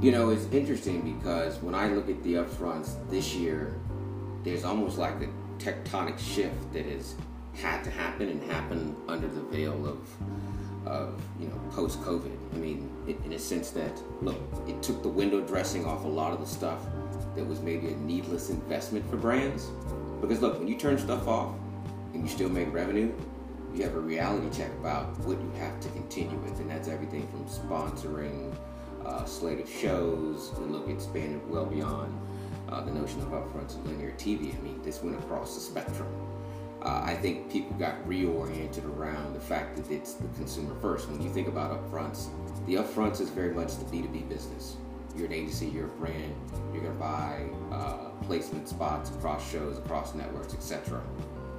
You know, it's interesting because when I look at the upfronts this year, there's almost like a tectonic shift that has had to happen and happen under the veil of of you know post COVID. I mean, in a sense that look, it took the window dressing off a lot of the stuff that was maybe a needless investment for brands. Because look, when you turn stuff off and you still make revenue, you have a reality check about what you have to continue with, and that's everything from sponsoring uh, slate of shows. And look, expanded well beyond uh, the notion of upfronts and linear TV. I mean, this went across the spectrum. Uh, I think people got reoriented around the fact that it's the consumer first. When you think about upfronts, the upfronts is very much the B2B business. You're an agency, you're a brand, you're going to buy uh, placement spots across shows, across networks, etc.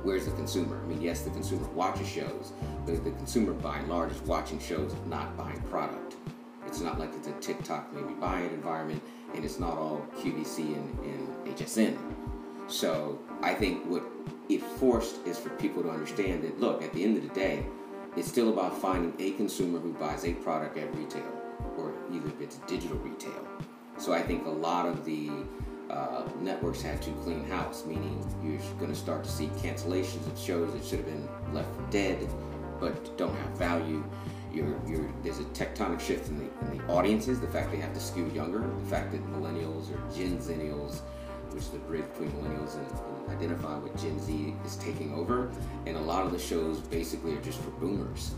Where's the consumer? I mean, yes, the consumer watches shows, but the consumer by and large is watching shows, not buying product. It's not like it's a TikTok maybe buying environment, and it's not all QVC and, and HSN. So I think what it forced is for people to understand that look, at the end of the day, it's still about finding a consumer who buys a product at retail, or either if it's digital retail. So I think a lot of the uh, networks had to clean house, meaning you're going to start to see cancellations of shows that should have been left for dead, but don't have value. You're, you're, there's a tectonic shift in the, in the audiences, the fact they have to skew younger, the fact that millennials or Gen Zennials which is the bridge between millennials and, and identifying with Gen Z is taking over. And a lot of the shows basically are just for boomers.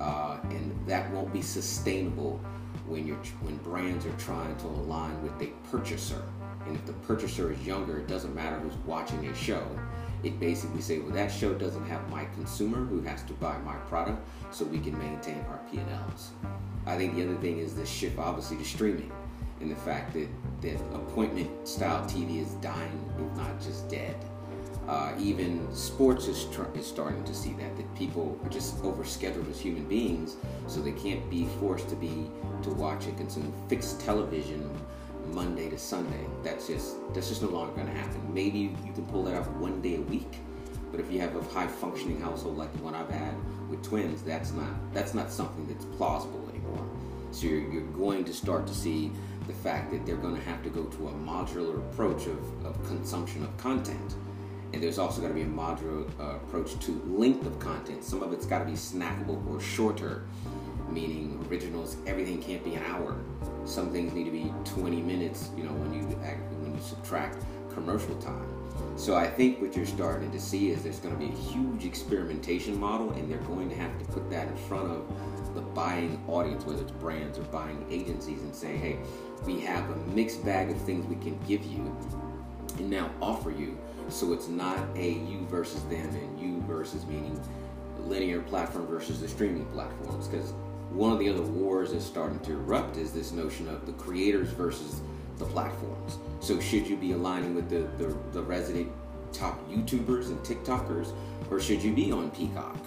Uh, and that won't be sustainable when you're when brands are trying to align with a purchaser. And if the purchaser is younger, it doesn't matter who's watching a show. It basically say, well, that show doesn't have my consumer who has to buy my product, so we can maintain our P&Ls. I think the other thing is the shift, obviously, to streaming and the fact that, that appointment style TV is dying, if not just dead. Uh, even sports is, tr- is starting to see that that people are just overscheduled as human beings, so they can't be forced to be to watch and consume fixed television Monday to Sunday. That's just that's just no longer going to happen. Maybe you can pull that off one day a week, but if you have a high functioning household like the one I've had with twins, that's not that's not something that's plausible anymore. So you're, you're going to start to see the fact that they're going to have to go to a modular approach of, of consumption of content. And there's also got to be a modular uh, approach to length of content. Some of it's got to be snackable or shorter, meaning originals, everything can't be an hour. Some things need to be 20 minutes, you know, when you act, when you subtract commercial time. So I think what you're starting to see is there's going to be a huge experimentation model, and they're going to have to put that in front of the buying audience, whether it's brands or buying agencies, and say, hey, we have a mixed bag of things we can give you and now offer you. So it's not a you versus them and you versus meaning linear platform versus the streaming platforms. Because one of the other wars that's starting to erupt is this notion of the creators versus the platforms. So should you be aligning with the, the, the resident top YouTubers and TikTokers, or should you be on Peacock?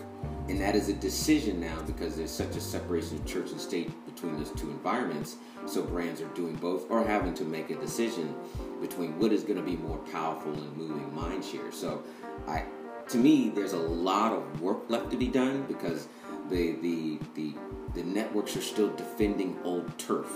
And that is a decision now because there's such a separation of church and state between those two environments. So brands are doing both or having to make a decision between what is going to be more powerful and moving mind share. So I to me there's a lot of work left to be done because the the the the networks are still defending old turf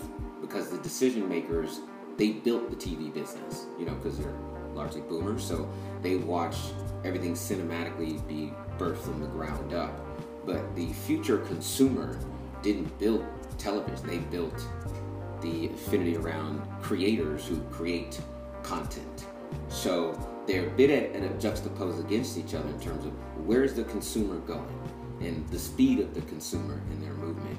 because the decision makers they built the TV business, you know, because they're largely boomers, so they watch everything cinematically be birthed from the ground up. But the future consumer didn't build television, they built the affinity around creators who create content. So they're a bit at, a juxtaposed against each other in terms of where's the consumer going and the speed of the consumer in their movement.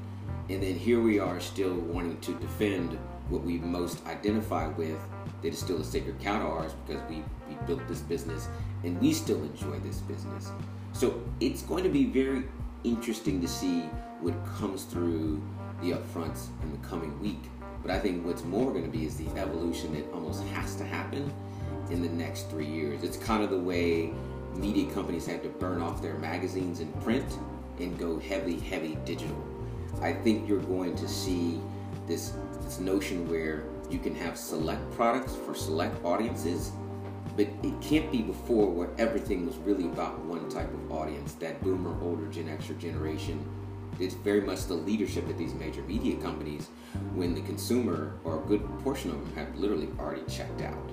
And then here we are still wanting to defend what we most identify with that is still a sacred cow to ours because we, we built this business and we still enjoy this business. So it's going to be very interesting to see what comes through the upfronts in the coming week. But I think what's more going to be is the evolution that almost has to happen in the next three years. It's kind of the way media companies had to burn off their magazines in print and go heavy, heavy digital. I think you're going to see this this notion where you can have select products for select audiences, but it can't be before where everything was really about one type of audience, that boomer, older Gen X generation it's very much the leadership at these major media companies when the consumer or a good portion of them have literally already checked out.